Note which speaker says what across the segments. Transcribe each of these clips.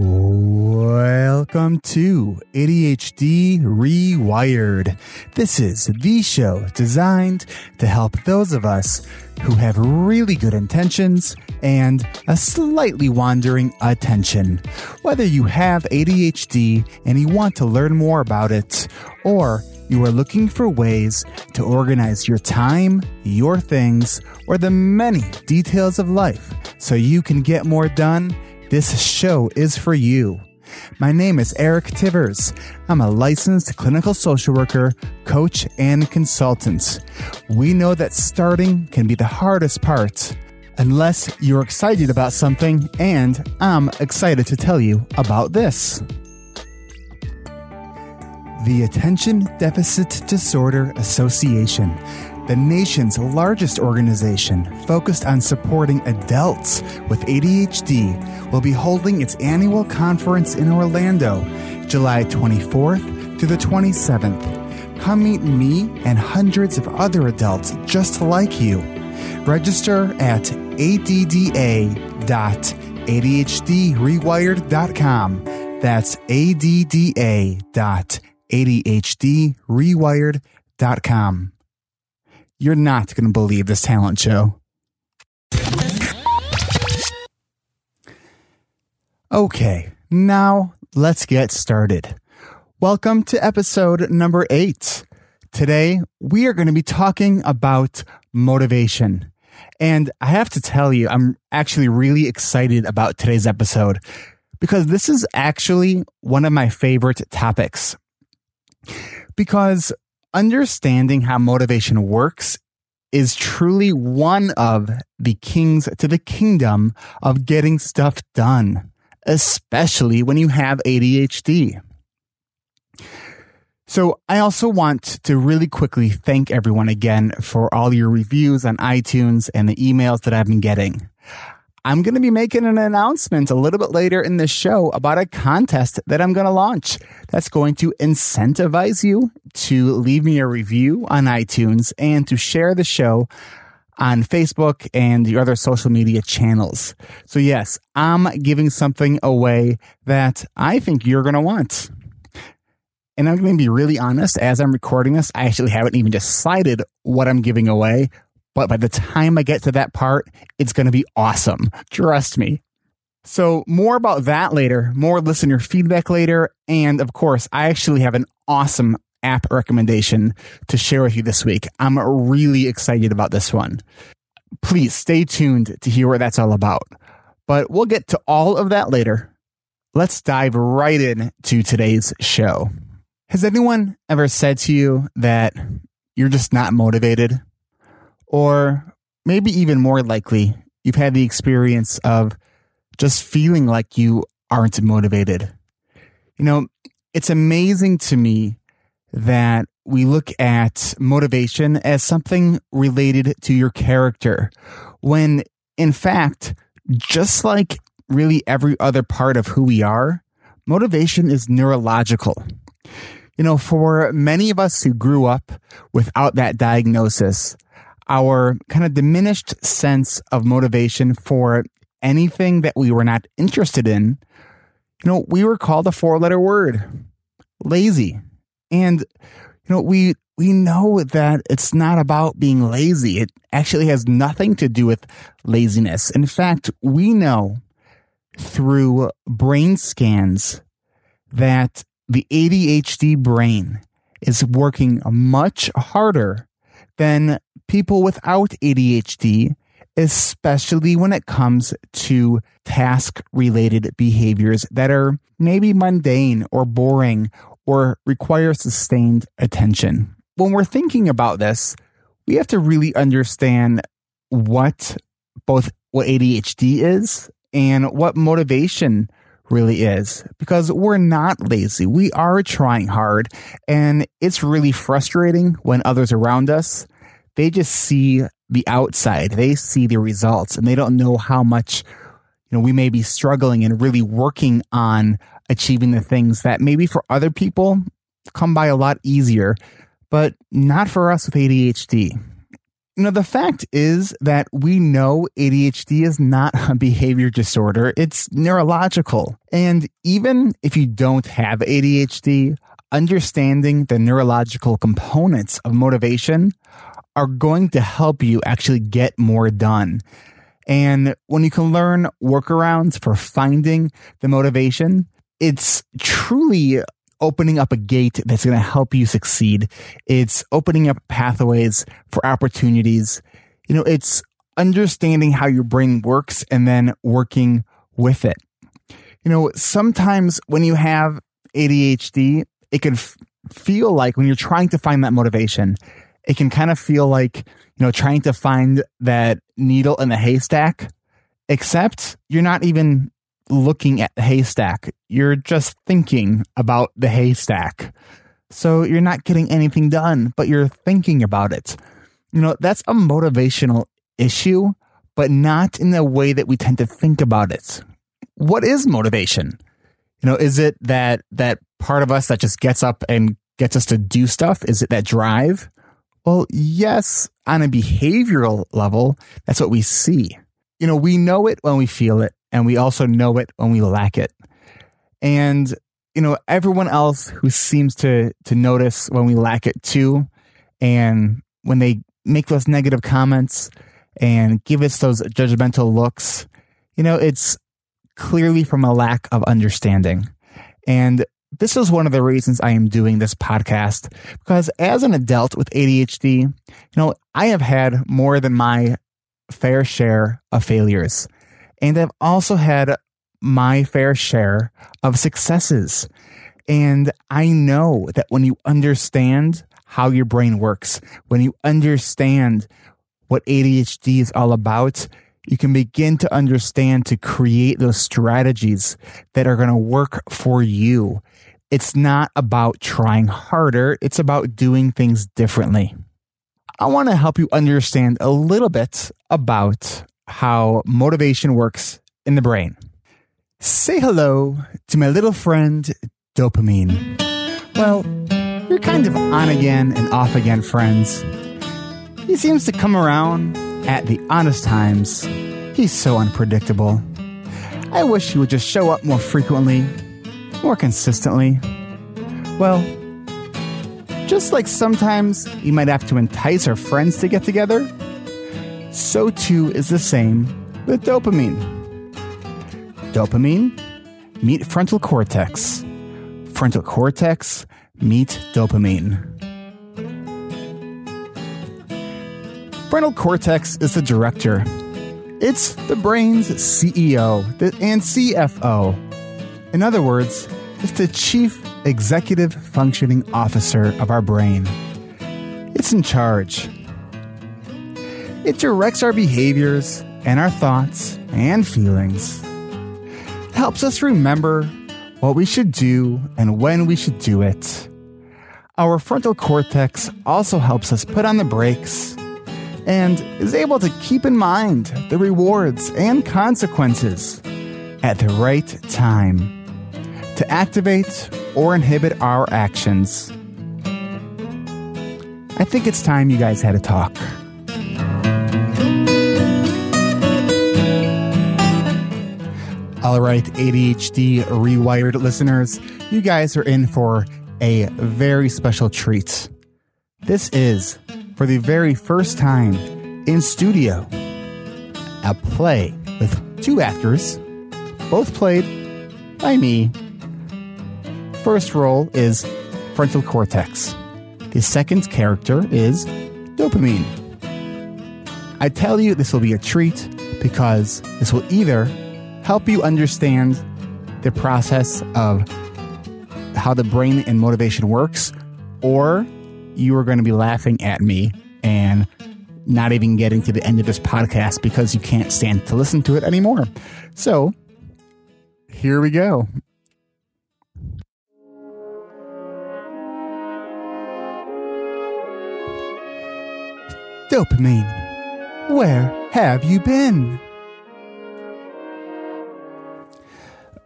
Speaker 1: Welcome to ADHD Rewired. This is the show designed to help those of us who have really good intentions and a slightly wandering attention. Whether you have ADHD and you want to learn more about it, or you are looking for ways to organize your time, your things, or the many details of life so you can get more done, this show is for you. My name is Eric Tivers. I'm a licensed clinical social worker, coach, and consultant. We know that starting can be the hardest part. Unless you're excited about something, and I'm excited to tell you about this. The Attention Deficit Disorder Association, the nation's largest organization focused on supporting adults with ADHD, will be holding its annual conference in Orlando, July 24th to the 27th. Come meet me and hundreds of other adults just like you. Register at adda.adhdrewired.com. That's adda.adhdrewired.com. You're not going to believe this talent show. Okay, now let's get started. Welcome to episode number eight. Today, we are going to be talking about motivation. And I have to tell you, I'm actually really excited about today's episode because this is actually one of my favorite topics. Because understanding how motivation works is truly one of the kings to the kingdom of getting stuff done, especially when you have ADHD. So I also want to really quickly thank everyone again for all your reviews on iTunes and the emails that I've been getting. I'm going to be making an announcement a little bit later in the show about a contest that I'm going to launch that's going to incentivize you to leave me a review on iTunes and to share the show on Facebook and your other social media channels. So yes, I'm giving something away that I think you're going to want. And I'm going to be really honest, as I'm recording this, I actually haven't even decided what I'm giving away. But by the time I get to that part, it's going to be awesome. Trust me. So, more about that later, more listener feedback later. And of course, I actually have an awesome app recommendation to share with you this week. I'm really excited about this one. Please stay tuned to hear what that's all about. But we'll get to all of that later. Let's dive right in to today's show. Has anyone ever said to you that you're just not motivated? Or maybe even more likely, you've had the experience of just feeling like you aren't motivated. You know, it's amazing to me that we look at motivation as something related to your character, when in fact, just like really every other part of who we are, motivation is neurological. You know, for many of us who grew up without that diagnosis, our kind of diminished sense of motivation for anything that we were not interested in, you know, we were called a four letter word lazy. And, you know, we, we know that it's not about being lazy. It actually has nothing to do with laziness. In fact, we know through brain scans that the ADHD brain is working much harder than people without ADHD, especially when it comes to task related behaviors that are maybe mundane or boring or require sustained attention. When we're thinking about this, we have to really understand what both what ADHD is and what motivation really is because we're not lazy. We are trying hard and it's really frustrating when others around us, they just see the outside. They see the results and they don't know how much, you know, we may be struggling and really working on achieving the things that maybe for other people come by a lot easier, but not for us with ADHD. you know, the fact is that we know ADHD is not a behavior disorder, it's neurological. And even if you don't have ADHD, understanding the neurological components of motivation are going to help you actually get more done. And when you can learn workarounds for finding the motivation, it's truly opening up a gate that's going to help you succeed. It's opening up pathways for opportunities. You know, it's understanding how your brain works and then working with it. You know, sometimes when you have ADHD, it can f- feel like when you're trying to find that motivation, it can kind of feel like, you know, trying to find that needle in the haystack, except you're not even looking at the haystack. You're just thinking about the haystack. So you're not getting anything done, but you're thinking about it. You know, that's a motivational issue, but not in the way that we tend to think about it. What is motivation? You know, is it that that part of us that just gets up and gets us to do stuff? Is it that drive? Well, yes, on a behavioral level, that's what we see. You know, we know it when we feel it and we also know it when we lack it. And you know, everyone else who seems to to notice when we lack it too, and when they make those negative comments and give us those judgmental looks, you know, it's clearly from a lack of understanding. And this is one of the reasons I am doing this podcast because as an adult with ADHD, you know, I have had more than my fair share of failures. And I've also had my fair share of successes. And I know that when you understand how your brain works, when you understand what ADHD is all about, you can begin to understand to create those strategies that are going to work for you. It's not about trying harder, it's about doing things differently. I want to help you understand a little bit about how motivation works in the brain. Say hello to my little friend, dopamine. Well, we're kind of on again and off again friends. He seems to come around at the honest times. He's so unpredictable. I wish he would just show up more frequently, more consistently. Well, just like sometimes you might have to entice our friends to get together, so too is the same with dopamine. Dopamine, meet frontal cortex. Frontal cortex, meet dopamine. Frontal cortex is the director. It's the brain's CEO and CFO. In other words, it's the chief executive functioning officer of our brain. It's in charge. It directs our behaviors and our thoughts and feelings. It helps us remember what we should do and when we should do it. Our frontal cortex also helps us put on the brakes and is able to keep in mind the rewards and consequences at the right time to activate or inhibit our actions. I think it's time you guys had a talk. All right, ADHD Rewired listeners, you guys are in for a very special treat. This is, for the very first time in studio, a play with two actors, both played by me. First role is frontal cortex. The second character is dopamine. I tell you this will be a treat because this will either help you understand the process of how the brain and motivation works, or you are going to be laughing at me and not even getting to the end of this podcast because you can't stand to listen to it anymore. So, here we go. Dopamine, where have you been?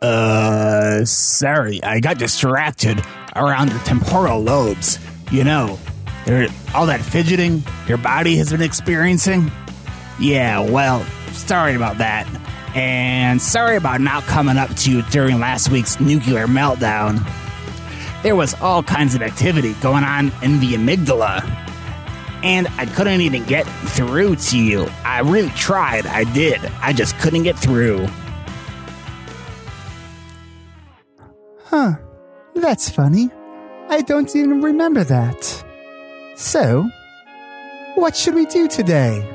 Speaker 2: Uh, sorry, I got distracted around your temporal lobes. You know,
Speaker 1: all that fidgeting your body has been experiencing? Yeah, well, sorry about that. And sorry about not coming up to you during last week's nuclear meltdown. There was all kinds of activity going on in the amygdala. And I couldn't even get through to you. I really tried, I did. I just couldn't get through.
Speaker 2: Huh. That's funny. I don't even remember that. So, what should we do today?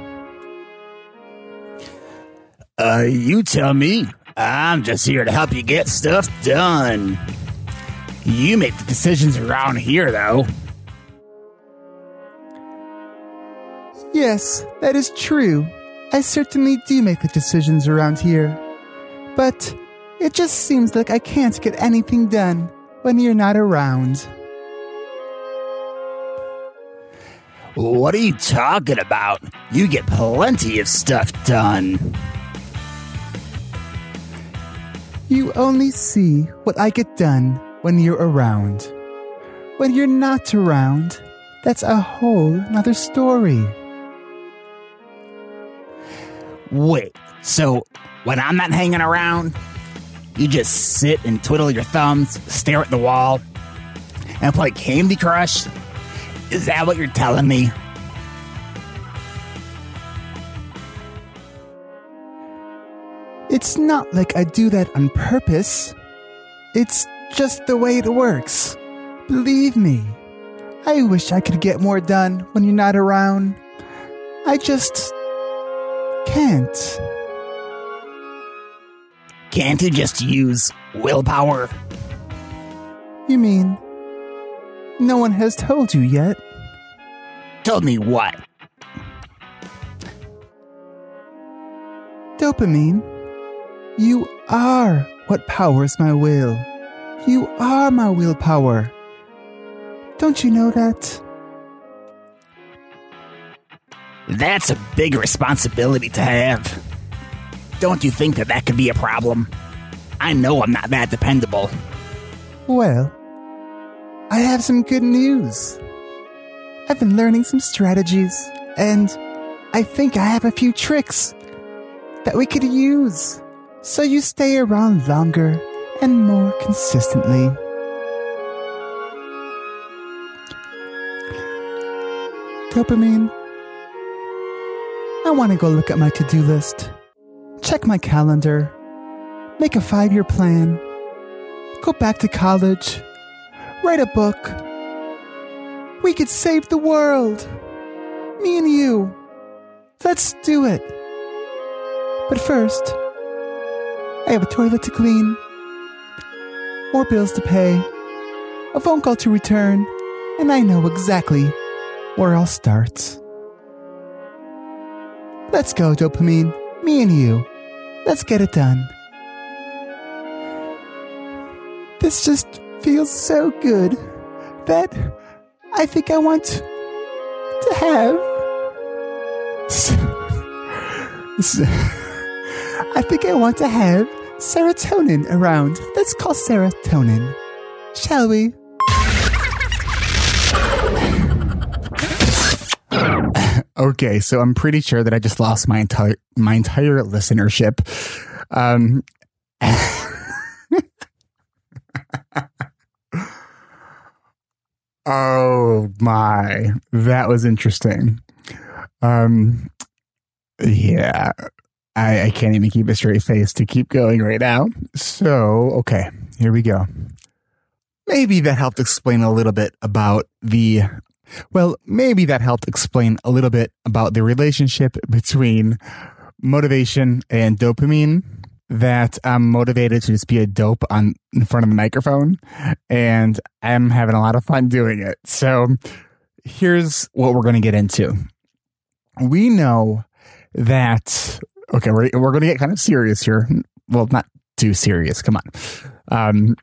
Speaker 1: Uh, you tell me. I'm just here to help you get stuff done. You make the decisions around here, though.
Speaker 2: Yes, that is true. I certainly do make the decisions around here. But it just seems like I can't get anything done when you're not around.
Speaker 1: What are you talking about? You get plenty of stuff done.
Speaker 2: You only see what I get done when you're around. When you're not around, that's a whole nother story.
Speaker 1: Wait, so when I'm not hanging around, you just sit and twiddle your thumbs, stare at the wall, and play Candy Crush? Is that what you're telling me?
Speaker 2: It's not like I do that on purpose. It's just the way it works. Believe me. I wish I could get more done when you're not around. I just can't.
Speaker 1: Can't you just use willpower?
Speaker 2: You mean no one has told you yet?
Speaker 1: Told me what?
Speaker 2: Dopamine, you are what powers my will. You are my willpower. Don't you know that?
Speaker 1: That's a big responsibility to have. Don't you think that that could be a problem? I know I'm not that dependable.
Speaker 2: Well, I have some good news. I've been learning some strategies, and I think I have a few tricks that we could use so you stay around longer and more consistently. Dopamine. I want to go look at my to do list, check my calendar, make a five year plan, go back to college, write a book. We could save the world. Me and you. Let's do it. But first, I have a toilet to clean, more bills to pay, a phone call to return, and I know exactly where I'll start. Let's go, dopamine. Me and you. Let's get it done. This just feels so good that I think I want to have. I think I want to have serotonin around. Let's call serotonin. Shall we?
Speaker 1: Okay, so I'm pretty sure that I just lost my entire my entire listenership. Um, oh my, that was interesting. Um, yeah, I, I can't even keep a straight face to keep going right now. So, okay, here we go. Maybe that helped explain a little bit about the well, maybe that helped explain a little bit about the relationship between motivation and dopamine. That I'm motivated to just be a dope on in front of the microphone, and I'm having a lot of fun doing it. So, here's what we're going to get into. We know that okay, we're we're going to get kind of serious here. Well, not too serious. Come on. Um,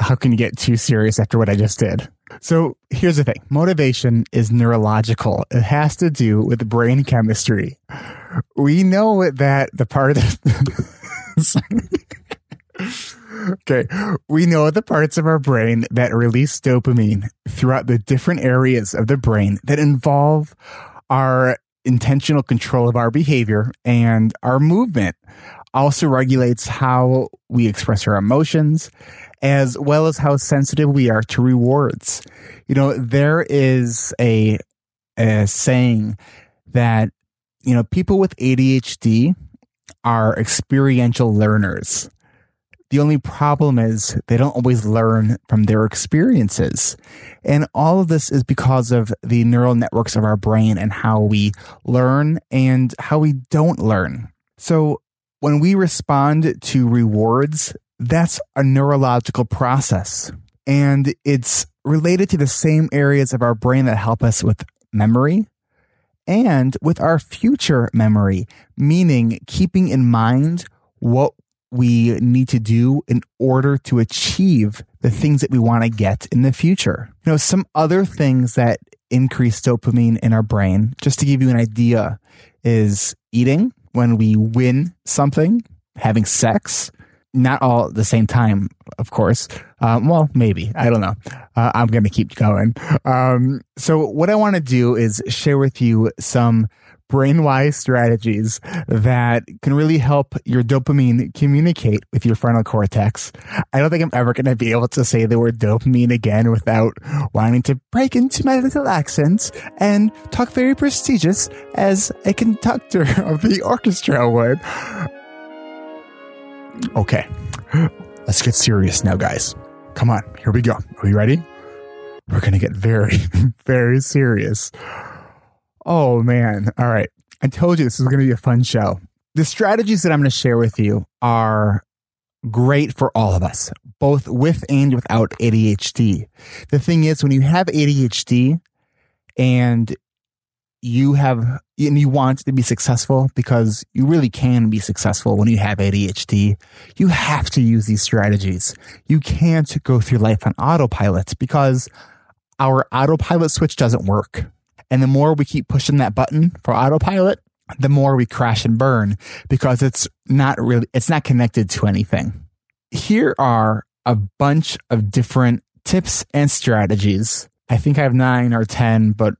Speaker 1: how can you get too serious after what I just did? So here's the thing motivation is neurological, it has to do with brain chemistry. We know that the part of the, Okay. We know the parts of our brain that release dopamine throughout the different areas of the brain that involve our intentional control of our behavior and our movement. Also regulates how we express our emotions as well as how sensitive we are to rewards. You know, there is a, a saying that, you know, people with ADHD are experiential learners. The only problem is they don't always learn from their experiences. And all of this is because of the neural networks of our brain and how we learn and how we don't learn. So when we respond to rewards, that's a neurological process. And it's related to the same areas of our brain that help us with memory and with our future memory, meaning keeping in mind what we need to do in order to achieve the things that we want to get in the future. You know, some other things that increase dopamine in our brain, just to give you an idea, is eating when we win something, having sex, not all at the same time, of course. Um, well, maybe. I don't know. Uh, I'm going to keep going. Um, so, what I want to do is share with you some brainwise strategies that can really help your dopamine communicate with your frontal cortex. I don't think I'm ever going to be able to say the word dopamine again without wanting to break into my little accent and talk very prestigious as a conductor of the orchestra would. Okay, let's get serious now, guys. Come on, here we go. Are you ready? We're going to get very, very serious. Oh, man. All right. I told you this is going to be a fun show. The strategies that I'm going to share with you are great for all of us, both with and without ADHD. The thing is, when you have ADHD and you have and you want to be successful because you really can be successful when you have ADHD, you have to use these strategies. You can't go through life on autopilot because our autopilot switch doesn't work. And the more we keep pushing that button for autopilot, the more we crash and burn because it's not really, it's not connected to anything. Here are a bunch of different tips and strategies. I think I have nine or 10, but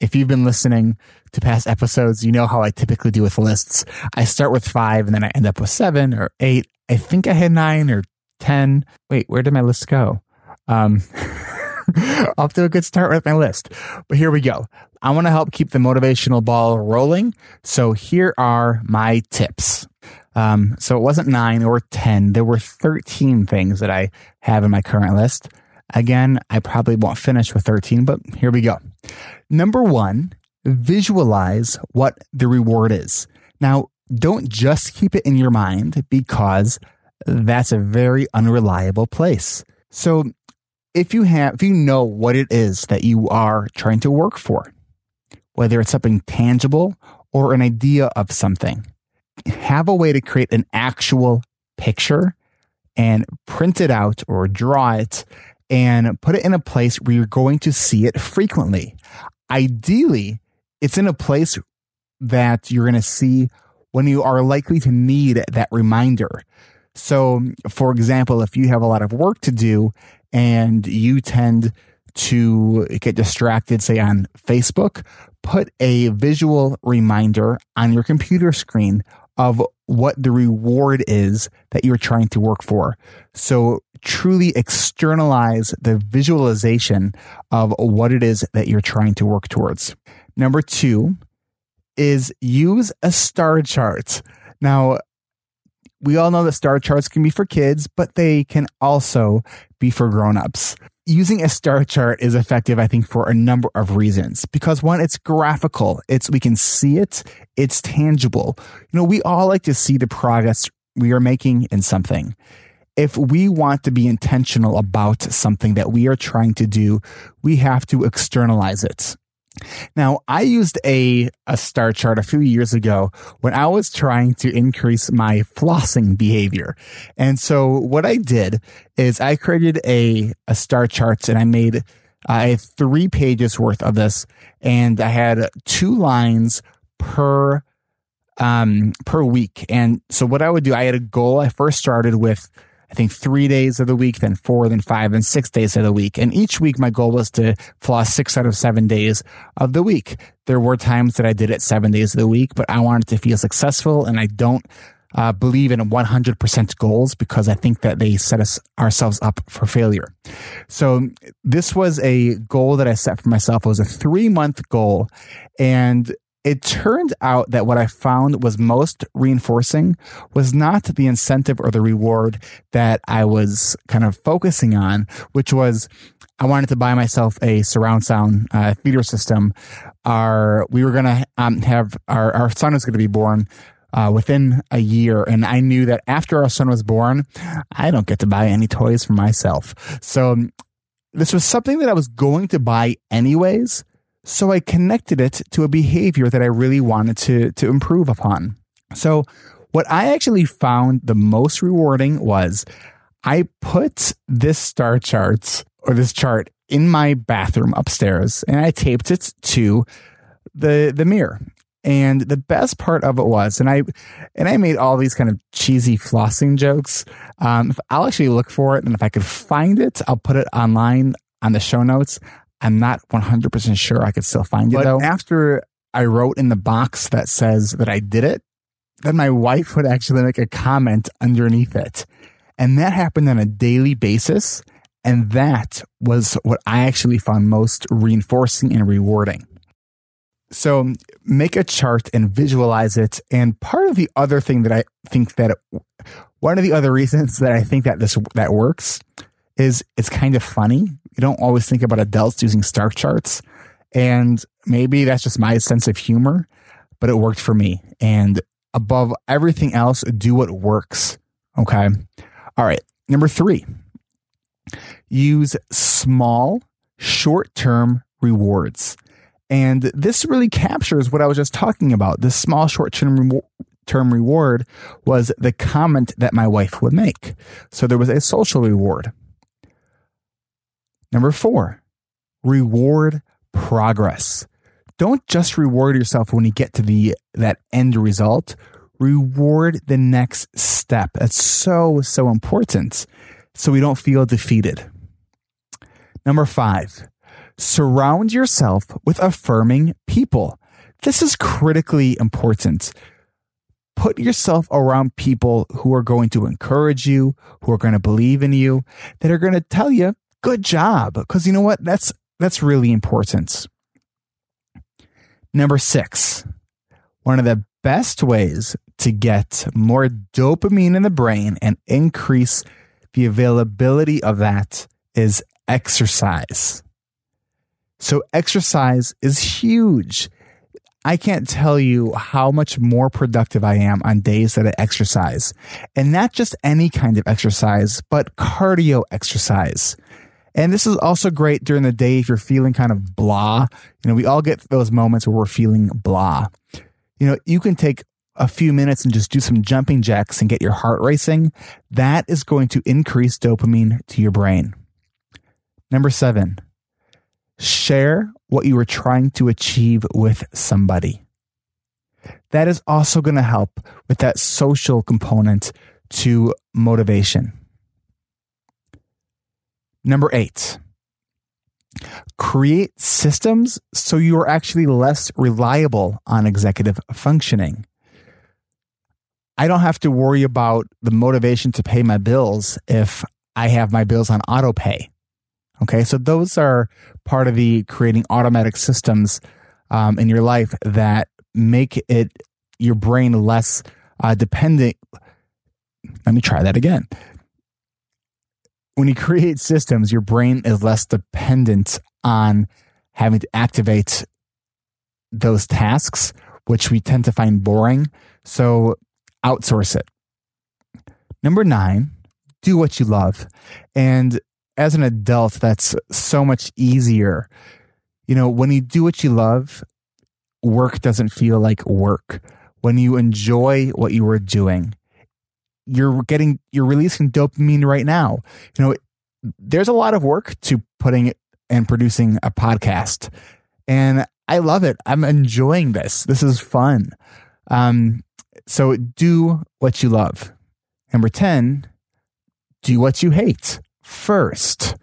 Speaker 1: if you've been listening to past episodes, you know how I typically do with lists. I start with five and then I end up with seven or eight. I think I had nine or 10. Wait, where did my list go? Um, off to a good start with my list. But here we go. I want to help keep the motivational ball rolling. So here are my tips. Um, so it wasn't nine or 10. There were 13 things that I have in my current list. Again, I probably won't finish with 13, but here we go. Number one, visualize what the reward is. Now, don't just keep it in your mind because that's a very unreliable place. So if you have, if you know what it is that you are trying to work for, whether it's something tangible or an idea of something, have a way to create an actual picture and print it out or draw it and put it in a place where you're going to see it frequently. Ideally, it's in a place that you're going to see when you are likely to need that reminder. So, for example, if you have a lot of work to do and you tend to get distracted, say on Facebook, put a visual reminder on your computer screen of what the reward is that you're trying to work for. So truly externalize the visualization of what it is that you're trying to work towards. Number two is use a star chart. Now, we all know that star charts can be for kids, but they can also be for grown-ups. Using a star chart is effective, I think, for a number of reasons. Because one, it's graphical. It's, we can see it. It's tangible. You know, we all like to see the progress we are making in something. If we want to be intentional about something that we are trying to do, we have to externalize it. Now, I used a, a star chart a few years ago when I was trying to increase my flossing behavior. And so what I did is I created a, a star chart and I made had three pages worth of this and I had two lines per um per week. And so what I would do, I had a goal. I first started with I think three days of the week, then four, then five, and six days of the week. And each week, my goal was to floss six out of seven days of the week. There were times that I did it seven days of the week, but I wanted to feel successful and I don't uh, believe in 100% goals because I think that they set us ourselves up for failure. So this was a goal that I set for myself. It was a three month goal. And it turned out that what I found was most reinforcing was not the incentive or the reward that I was kind of focusing on, which was I wanted to buy myself a surround sound uh, theater system. Our we were gonna um, have our our son was to be born uh, within a year. And I knew that after our son was born, I don't get to buy any toys for myself. So this was something that I was going to buy anyways. So I connected it to a behavior that I really wanted to, to improve upon. So what I actually found the most rewarding was I put this star charts or this chart in my bathroom upstairs and I taped it to the the mirror. And the best part of it was, and I, and I made all these kind of cheesy flossing jokes. Um, I'll actually look for it, and if I could find it, I'll put it online on the show notes. I'm not 100% sure I could still find it but though. After I wrote in the box that says that I did it, then my wife would actually make a comment underneath it. And that happened on a daily basis. And that was what I actually found most reinforcing and rewarding. So make a chart and visualize it. And part of the other thing that I think that it, one of the other reasons that I think that this that works is it's kind of funny. You don't always think about adults using star charts, and maybe that's just my sense of humor, but it worked for me. And above everything else, do what works. Okay. All right. Number three, use small, short term rewards. And this really captures what I was just talking about. This small short term term reward was the comment that my wife would make. So there was a social reward. Number four, reward progress. Don't just reward yourself when you get to the that end result. Reward the next step. That's so, so important. So we don't feel defeated. Number five, surround yourself with affirming people. This is critically important. Put yourself around people who are going to encourage you, who are going to believe in you, that are going to tell you, good job. Because you know what? That's, that's really important. Number six, one of the best ways to get more dopamine in the brain and increase the availability of that is exercise. So exercise is huge. I can't tell you how much more productive I am on days that I exercise. And not just any kind of exercise, but cardio exercise. And this is also great during the day if you're feeling kind of blah. You know, we all get those moments where we're feeling blah. You know, you can take a few minutes and just do some jumping jacks and get your heart racing. That is going to increase dopamine to your brain. Number seven, share what you were trying to achieve with somebody. That is also going to help with that social component to motivation. Number eight, create systems so you are actually less reliable on executive functioning. I don't have to worry about the motivation to pay my bills if I have my bills on auto pay. Okay, so those are part of the creating automatic systems um, in your life that make it your brain less uh, dependent. Let me try that again. When you create systems, your brain is less dependent on having to activate those tasks, which we tend to find boring. So outsource it. Number nine, do what you love. And as an adult, that's so much easier. You know, when you do what you love, work doesn't feel like work. When you enjoy what you are doing, you're getting, you're releasing dopamine right now. You know, there's a lot of work to putting and producing a podcast. And I love it. I'm enjoying this. This is fun. Um, so do what you love. Number 10, do what you hate first.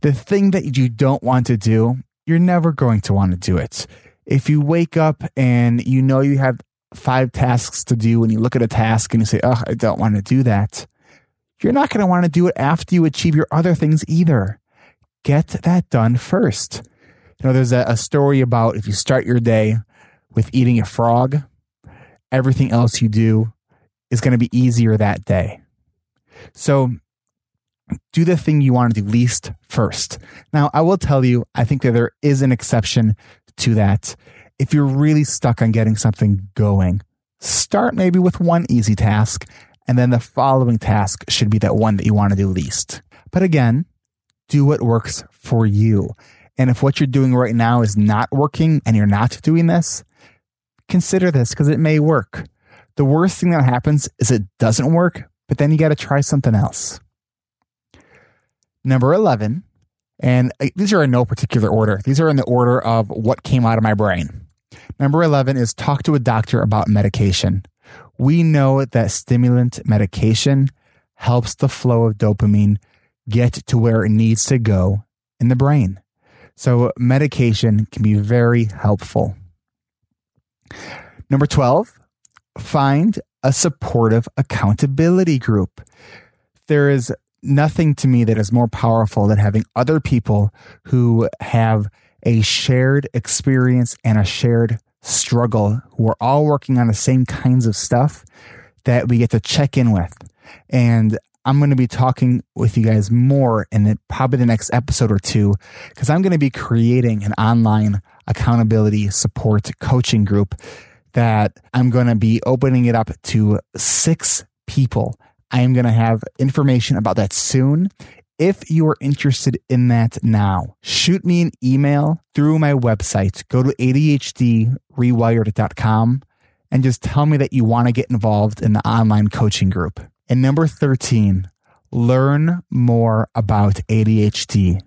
Speaker 1: The thing that you don't want to do, you're never going to want to do it. If you wake up and you know you have five tasks to do and you look at a task and you say, Oh, I don't want to do that, you're not going to want to do it after you achieve your other things either. Get that done first. You know, there's a, a story about if you start your day with eating a frog, everything else you do is going to be easier that day. So do the thing you want to do least first. Now, I will tell you, I think that there is an exception to that. If you're really stuck on getting something going, start maybe with one easy task, and then the following task should be that one that you want to do least. But again, do what works for you. And if what you're doing right now is not working and you're not doing this, consider this because it may work. The worst thing that happens is it doesn't work, but then you got to try something else. Number 11, and uh, these are in no particular order, these are in the order of what came out of my brain. Number 11 is talk to a doctor about medication. We know that stimulant medication helps the flow of dopamine get to where it needs to go in the brain. So, medication can be very helpful. Number 12, find a supportive accountability group. There is nothing to me that is more powerful than having other people who have a shared experience and a shared struggle who are all working on the same kinds of stuff that we get to check in with. And I'm going to be talking with you guys more in the, probably the next episode or two because I'm going to be creating an online accountability support coaching group that I'm going to be opening it up to six people. I am going to have information about that soon. If you are interested in that now, shoot me an email through my website. Go to ADHDrewired.com and just tell me that you want to get involved in the online coaching group. And number 13, learn more about ADHD.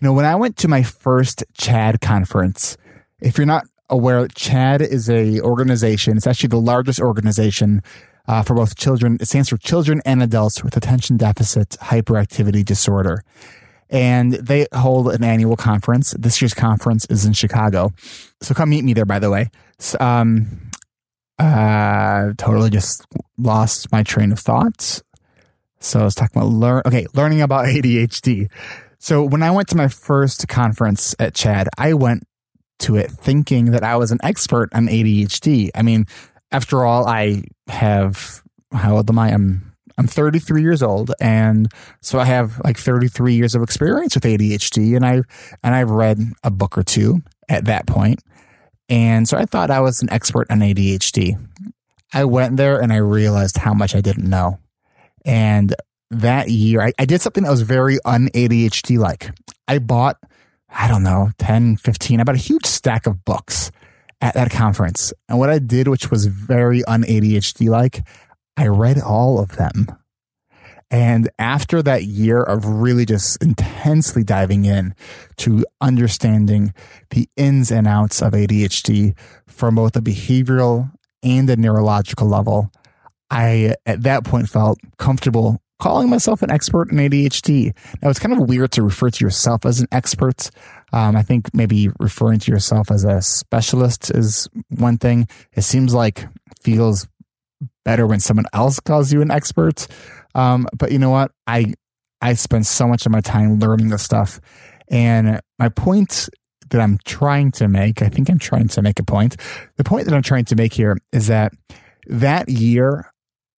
Speaker 1: You know, when I went to my first CHADD conference, if you're not aware, CHADD is a organization. It's actually the largest organization uh, for both children. It stands for Children and Adults with Attention Deficit Hyperactivity Disorder. And they hold an annual conference. This year's conference is in Chicago. So come meet me there, by the way. So, um, uh, totally just lost my train of thoughts. So I was talking about learn. Okay, learning about ADHD. So when I went to my first conference at CHADD, I went to it thinking that I was an expert on ADHD. I mean, after all, I have how old am I? I'm I'm 33 years old, and so I have like 33 years of experience with ADHD, and I and I've read a book or two at that point, and so I thought I was an expert on ADHD. I went there and I realized how much I didn't know, and that year I, I did something that was very un ADHD like. I bought I don't know 10, 15. I bought a huge stack of books at that conference. And what I did, which was very un ADHD like, I read all of them. And after that year of really just intensely diving in to understanding the ins and outs of ADHD from both a behavioral and a neurological level, I at that point felt comfortable calling myself an expert in ADHD. Now, it's kind of weird to refer to yourself as an expert. Um, I think maybe referring to yourself as a specialist is one thing. It seems like feels better when someone else calls you an expert. Um, but you know what? I I spend so much of my time learning this stuff, and my point that I'm trying to make, I think I'm trying to make a point. The point that I'm trying to make here is that that year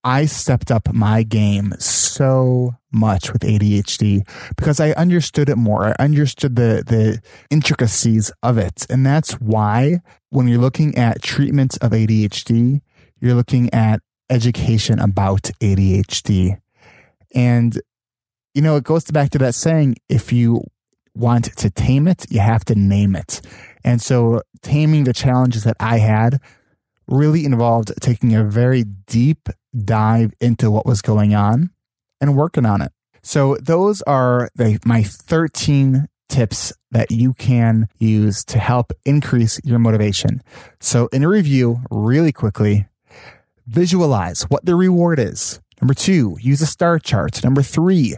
Speaker 1: I stepped up my game so much with ADHD because I understood it more. I understood the, the intricacies of it. And that's why when you're looking at treatment of ADHD, you're looking at education about ADHD. And, you know, it goes back to that saying, if you want to tame it, you have to name it. And so taming the challenges that I had really involved taking a very deep dive into what was going on and working on it. So those are the, my 13 tips that you can use to help increase your motivation. So in a review, really quickly, visualize what the reward is. Number two, use a star chart. Number three,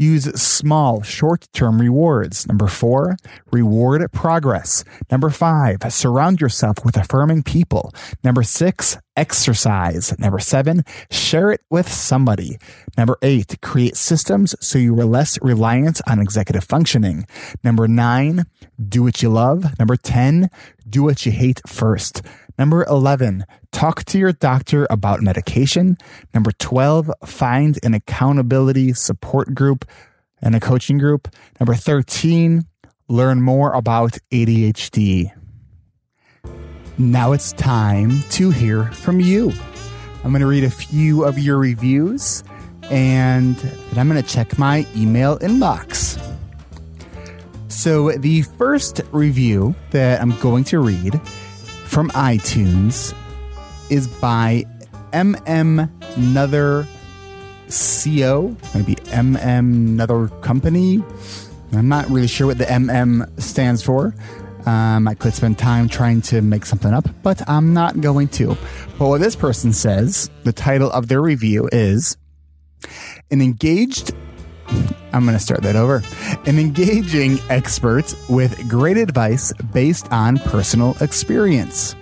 Speaker 1: Use small, short term rewards. Number four, reward progress. Number five, surround yourself with affirming people. Number six, exercise. Number seven, share it with somebody. Number eight, create systems so you are less reliant on executive functioning. Number nine, do what you love. Number 10, do what you hate first. Number 11, talk to your doctor about medication. Number 12, find an accountability support group and a coaching group. Number 13, learn more about ADHD. Now it's time to hear from you. I'm going to read a few of your reviews and then I'm going to check my email inbox. So, the first review that I'm going to read from iTunes is by MM Another CO, maybe MM Another Company. I'm not really sure what the MM stands for. Um, I could spend time trying to make something up, but I'm not going to. But what this person says, the title of their review is An Engaged I'm going to start that over. An engaging expert with great advice based on personal experience.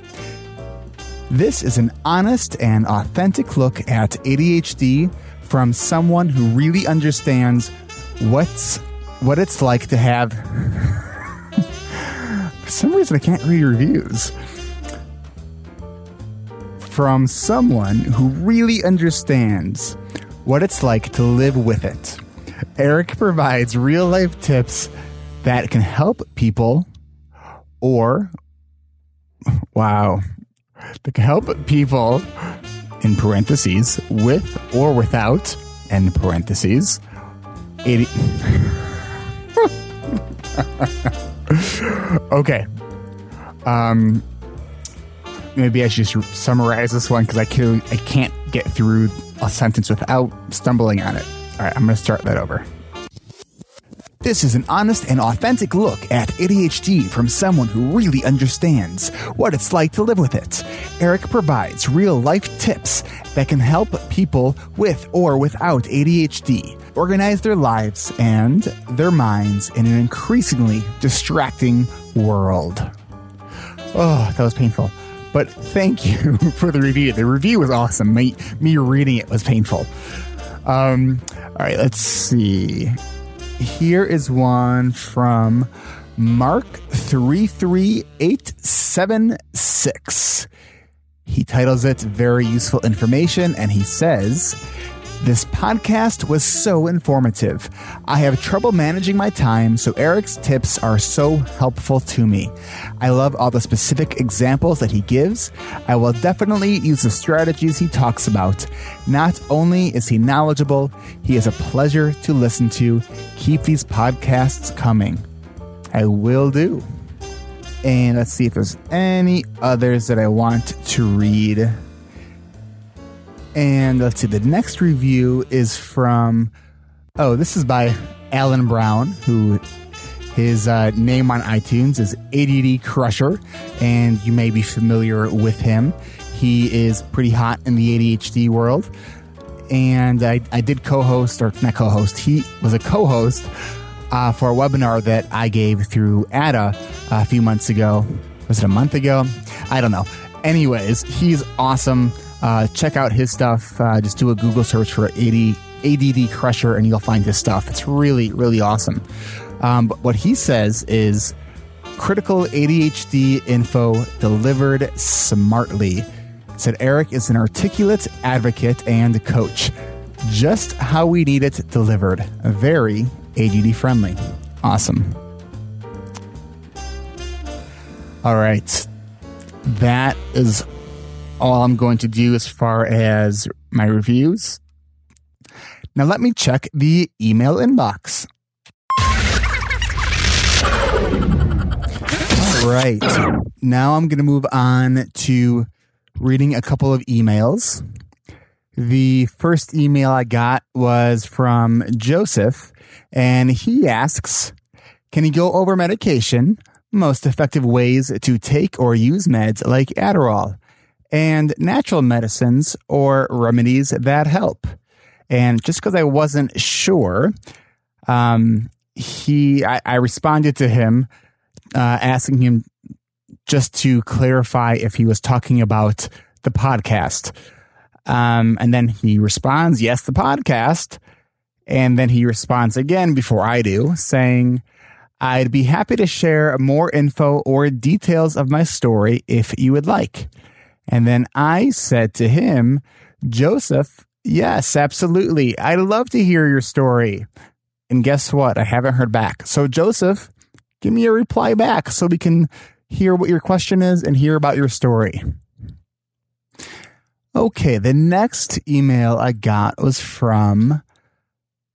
Speaker 1: This is an honest and authentic look at ADHD from someone who really understands what's what it's like to have For some reason I can't read reviews. From someone who really understands what it's like to live with it. Eric provides real life tips that can help people or, wow, that can help people in parentheses with or without, end parentheses, 80. okay. Um, maybe I should just summarize this one because I can I can't get through a sentence without stumbling on it. All right, I'm going to start that over. This is an honest and authentic look at ADHD from someone who really understands what it's like to live with it. Eric provides real life tips that can help people with or without ADHD organize their lives and their minds in an increasingly distracting world. Oh, that was painful. But thank you for the review. The review was awesome. Me, me reading it was painful. Um, all right, let's see. Here is one from Mark 33876. He titles it Very Useful Information and he says, this podcast was so informative. I have trouble managing my time, so Eric's tips are so helpful to me. I love all the specific examples that he gives. I will definitely use the strategies he talks about. Not only is he knowledgeable, he is a pleasure to listen to. Keep these podcasts coming. I will do. And let's see if there's any others that I want to read. And let's see, the next review is from, oh, this is by Alan Brown, who his uh, name on iTunes is ADD Crusher, and you may be familiar with him. He is pretty hot in the ADHD world. And I, I did co host, or not co host, he was a co host uh, for a webinar that I gave through ADDA a few months ago. Was it a month ago? I don't know. Anyways, he's awesome. Uh, check out his stuff. Uh, just do a Google search for AD, ADD Crusher and you'll find his stuff. It's really, really awesome. Um, but what he says is critical ADHD info delivered smartly. Said Eric is an articulate advocate and coach. Just how we need it delivered. Very ADD friendly. Awesome. All right. That is all I'm going to do as far as my reviews. Now let me check the email inbox. All right. Now I'm going to move on to reading a couple of emails. The first email I got was from Joseph, and he asks Can you go over medication? Most effective ways to take or use meds like Adderall and natural medicines or remedies that help. And just because I wasn't sure, um, he, I, I responded to him, uh, asking him just to clarify if he was talking about the podcast. Um, and then he responds, yes, the podcast. And then he responds again before I do, saying, I'd be happy to share more info or details of my story if you would like. And then I said to him, Joseph, yes, absolutely. I'd love to hear your story. And guess what? I haven't heard back. So, Joseph, give me a reply back so we can hear what your question is and hear about your story. Okay, the next email I got was from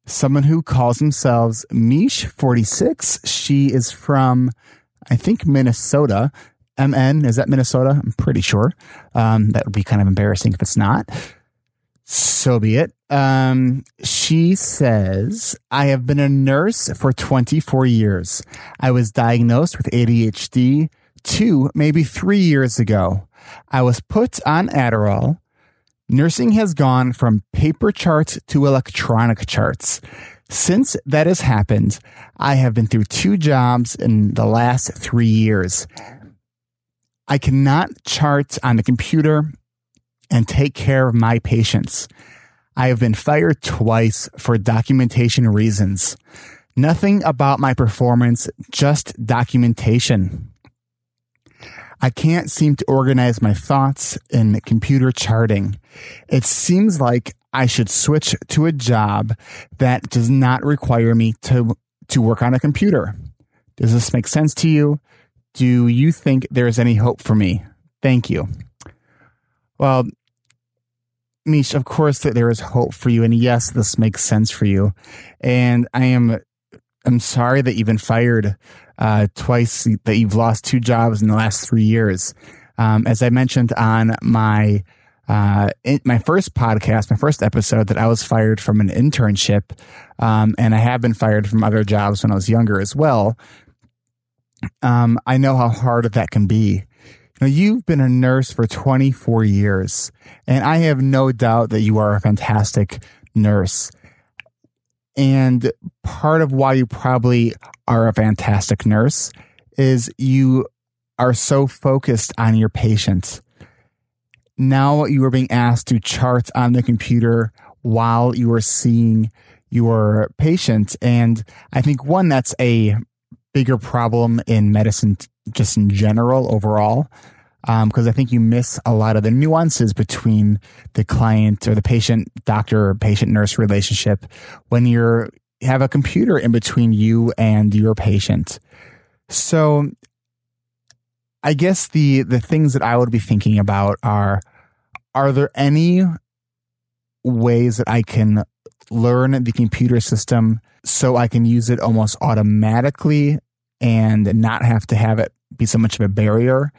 Speaker 1: someone who calls themselves Mish46. She is from, I think, Minnesota. MN, is that Minnesota? I'm pretty sure. Um, that would be kind of embarrassing if it's not. So be it. Um, she says, I have been a nurse for 24 years. I was diagnosed with ADHD two, maybe three years ago. I was put on Adderall Nursing has gone from paper charts to electronic charts. Since that has happened, I have been through two jobs in the last three years. I cannot chart on the computer and take care of my patients. I have been fired twice for documentation reasons. Nothing about my performance, just documentation. I can't seem to organize my thoughts in computer charting. It seems like I should switch to a job that does not require me to, to work on a computer. Does this make sense to you? Do you think there is any hope for me? Thank you. Well, Mish, of course that there is hope for you. And yes, this makes sense for you. And I am I'm sorry that you've been fired uh, twice, that you've lost two jobs in the last three years. Um, as I mentioned on my uh, my first podcast, my first episode, that I was fired from an internship, um, and I have been fired from other jobs when I was younger as well. Um, I know how hard that can be. Know, you've been a nurse for 24 years, and I have no doubt that you are a fantastic nurse. And part of why you probably are a fantastic nurse is you are so focused on your patient. Now you are being asked to chart on the computer while you are seeing your patient. And I think one, that's a bigger problem in medicine just in general overall because um, I think you miss a lot of the nuances between the client or the patient doctor patient nurse relationship when you're have a computer in between you and your patient. So I guess the the things that I would be thinking about are are there any ways that I can learn the computer system so I can use it almost automatically and not have to have it be so much of a barrier?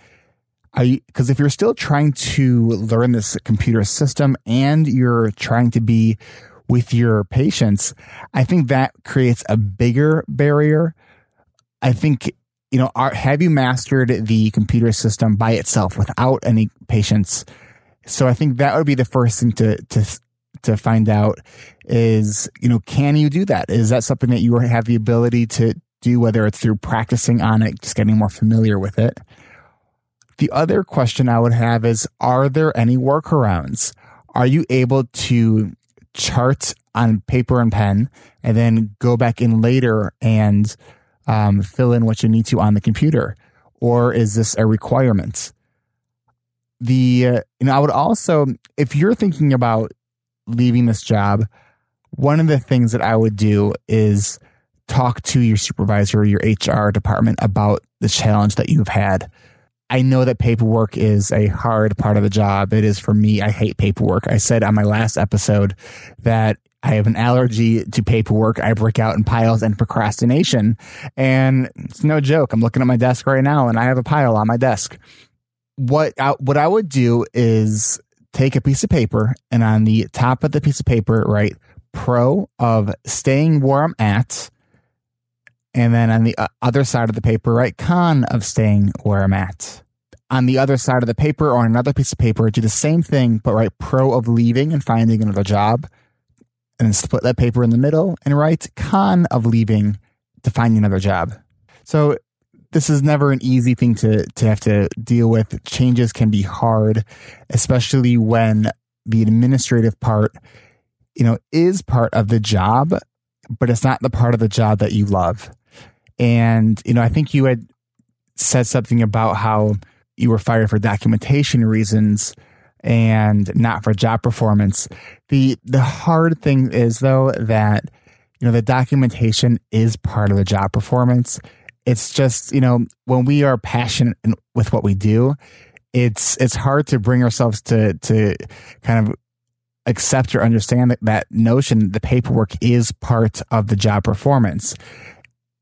Speaker 1: because if you're still trying to learn this computer system and you're trying to be with your patients, I think that creates a bigger barrier. I think, you know, are, have you mastered the computer system by itself without any patients? So I think that would be the first thing to, to, to find out is, you know, can you do that? Is that something that you have the ability to do, whether it's through practicing on it, just getting more familiar with it? The other question I would have is Are there any workarounds? Are you able to chart on paper and pen and then go back in later and um, fill in what you need to on the computer? Or is this a requirement? The, uh, you know, I would also, if you're thinking about leaving this job, one of the things that I would do is talk to your supervisor, or your HR department about the challenge that you've had I know that paperwork is a hard part of the job. It is for me. I hate paperwork. I said on my last episode that I have an allergy to paperwork. I break out in piles and procrastination. And it's no joke. I'm looking at my desk right now and I have a pile on my desk. What I, what I would do is take a piece of paper and on the top of the piece of paper, write pro of staying where I'm at and then on the uh, other side of the paper, write con of staying where I'm at. On the other side of the paper or another piece of paper, do the same thing, but write pro of leaving and finding another job. and then split that paper in the middle and write con of leaving to find another job. So this is never an easy thing to, to have to deal with. Changes can be hard, especially when the administrative part, you know, is part of the job, but it's not the part of the job that you love. And, you know, I think you had said something about how you were fired for documentation reasons and not for job performance. The the hard thing is though that you know the documentation is part of the job performance. It's just, you know, when we are passionate with what we do, it's it's hard to bring ourselves to to kind of accept or understand that, that notion the paperwork is part of the job performance.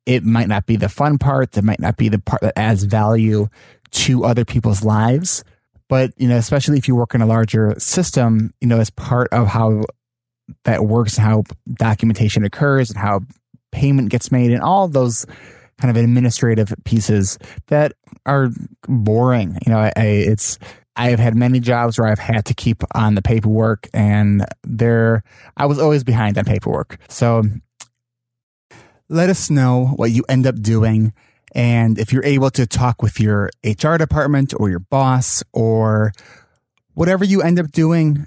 Speaker 1: It might not be the fun part, it might not be the part that adds value to other people's lives, but, you know, especially if you work in a larger system, you know, as part of how that works and how documentation occurs and how payment gets made and all those kind of administrative pieces that are boring. You know, I, I, it's, I have had many jobs where I've had to keep on the paperwork and there, I was always behind on paperwork. So let us know what you end up doing and if you're able to talk with your HR department or your boss or whatever you end up doing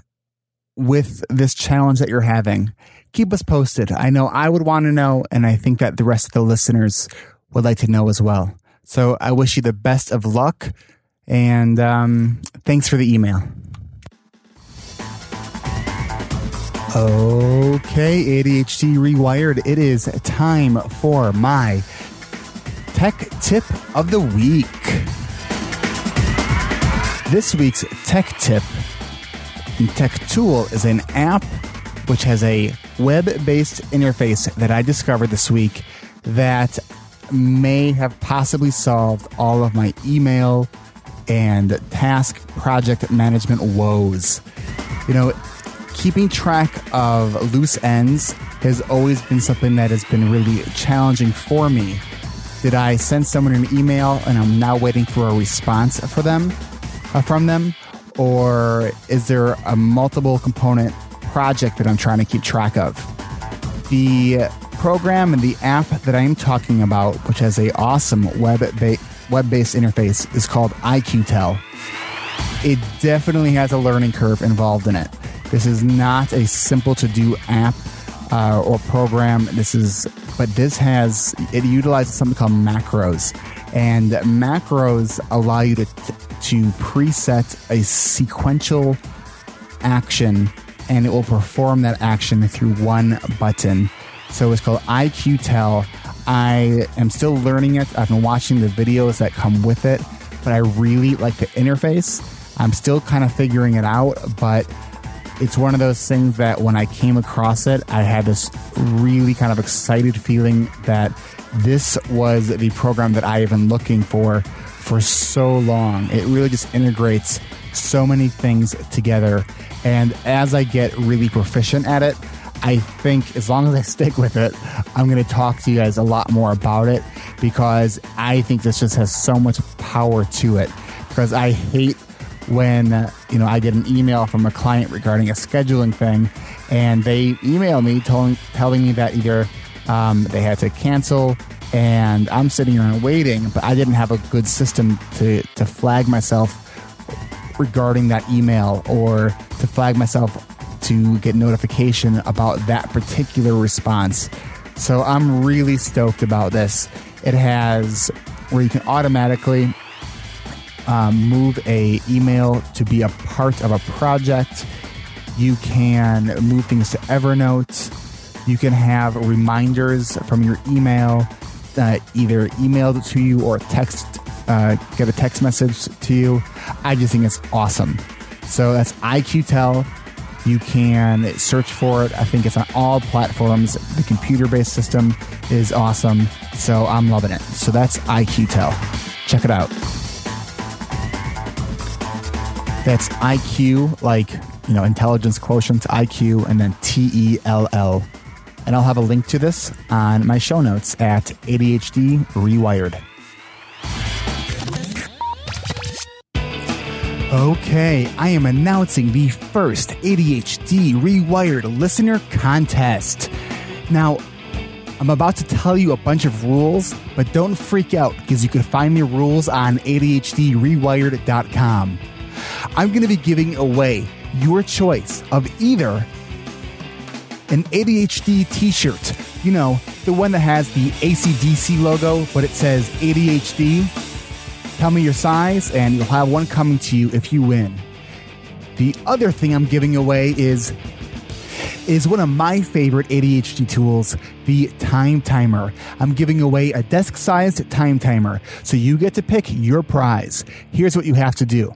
Speaker 1: with this challenge that you're having, keep us posted. I know I would want to know, and I think that the rest of the listeners would like to know as well. So I wish you the best of luck, and um, thanks for the email. Okay, ADHD Rewired, it is time for my tech tip of the week. This week's tech tip tech tool is an app which has a web based interface that I discovered this week that may have possibly solved all of my email and task project management woes. You know, keeping track of loose ends has always been something that has been really challenging for me did I send someone an email and I'm now waiting for a response for them uh, from them? Or is there a multiple component project that I'm trying to keep track of? The program and the app that I'm talking about, which has a awesome web ba- web-based interface, is called IQTell. It definitely has a learning curve involved in it. This is not a simple to do app uh, or program. This is, but this has it utilizes something called macros, and macros allow you to to preset a sequential action, and it will perform that action through one button. So it's called IQTell. I am still learning it. I've been watching the videos that come with it, but I really like the interface. I'm still kind of figuring it out, but it's one of those things that when I came across it, I had this really kind of excited feeling that this was the program that I have been looking for for so long. It really just integrates so many things together. And as I get really proficient at it, I think as long as I stick with it, I'm going to talk to you guys a lot more about it because I think this just has so much power to it. Because I hate when you know I get an email from a client regarding a scheduling thing, and they email me telling telling me that either um, they had to cancel, and I'm sitting around waiting, but I didn't have a good system to to flag myself regarding that email or to flag myself to get notification about that particular response. So I'm really stoked about this. It has where you can automatically um, move a email to be a part of a project. You can move things to Evernote. You can have reminders from your email, uh, either emailed to you or text, uh, get a text message to you. I just think it's awesome. So that's IQTell. You can search for it. I think it's on all platforms. The computer based system is awesome. So I'm loving it. So that's IQTell. Check it out. That's IQ, like, you know, intelligence quotient, IQ, and then T E L L. And I'll have a link to this on my show notes at ADHD Rewired. Okay, I am announcing the first ADHD Rewired listener contest. Now, I'm about to tell you a bunch of rules, but don't freak out because you can find the rules on ADHDrewired.com. I'm going to be giving away your choice of either an ADHD t shirt, you know, the one that has the ACDC logo, but it says ADHD. Tell me your size, and you'll have one coming to you if you win. The other thing I'm giving away is is one of my favorite ADHD tools, the time timer. I'm giving away a desk sized time timer, so you get to pick your prize. Here's what you have to do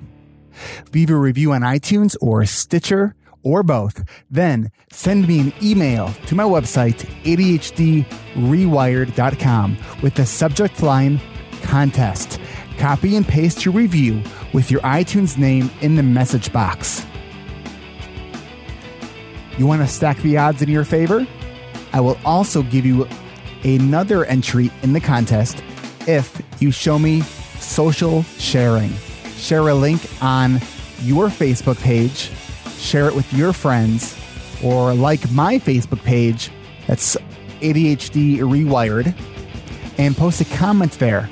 Speaker 1: leave a review on iTunes or Stitcher or both. Then send me an email to my website, ADHDrewired.com, with the subject line contest. Copy and paste your review with your iTunes name in the message box. You want to stack the odds in your favor? I will also give you another entry in the contest if you show me social sharing. Share a link on your Facebook page, share it with your friends, or like my Facebook page, that's ADHD Rewired, and post a comment there.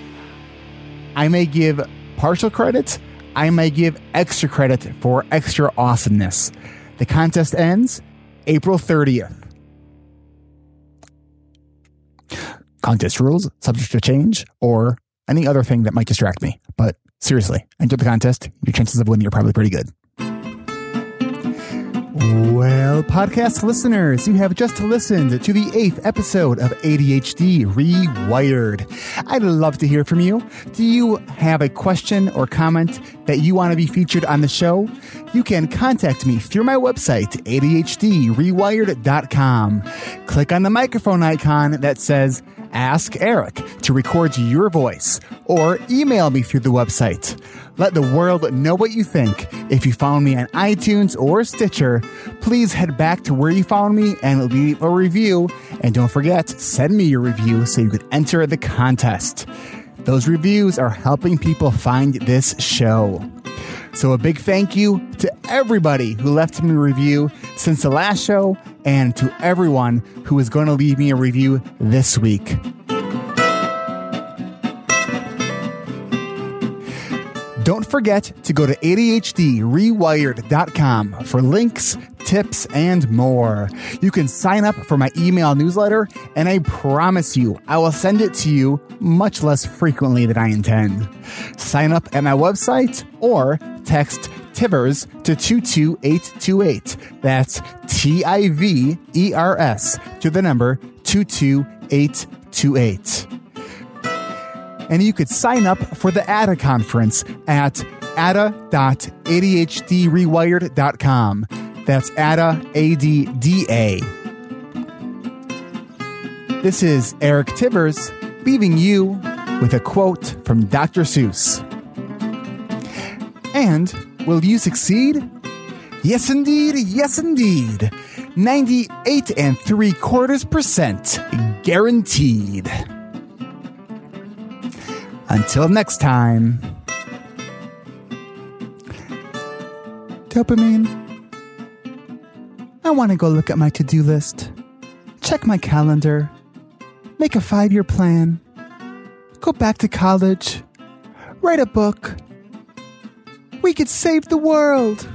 Speaker 1: I may give partial credit, I may give extra credit for extra awesomeness. The contest ends April 30th. Contest rules subject to change or any other thing that might distract me. But seriously, enter the contest. Your chances of winning are probably pretty good. Well, podcast listeners, you have just listened to the eighth episode of ADHD Rewired. I'd love to hear from you. Do you have a question or comment that you want to be featured on the show? You can contact me through my website, ADHDrewired.com. Click on the microphone icon that says Ask Eric to record your voice or email me through the website. Let the world know what you think. If you found me on iTunes or Stitcher, please head back to where you found me and leave a review. And don't forget, send me your review so you could enter the contest. Those reviews are helping people find this show. So, a big thank you to everybody who left me a review since the last show and to everyone who is going to leave me a review this week. Don't forget to go to ADHDrewired.com for links, tips, and more. You can sign up for my email newsletter, and I promise you, I will send it to you much less frequently than I intend. Sign up at my website or text Tivers to 22828. That's T I V E R S to the number 22828 and you could sign up for the ADDA conference at ada.adhdrewired.com. That's ADDA, A-D-D-A. This is Eric Tivers leaving you with a quote from Dr. Seuss. And will you succeed? Yes, indeed. Yes, indeed. 98 and three quarters percent guaranteed. Until next time.
Speaker 2: Dopamine. I want to go look at my to do list, check my calendar, make a five year plan, go back to college, write a book. We could save the world.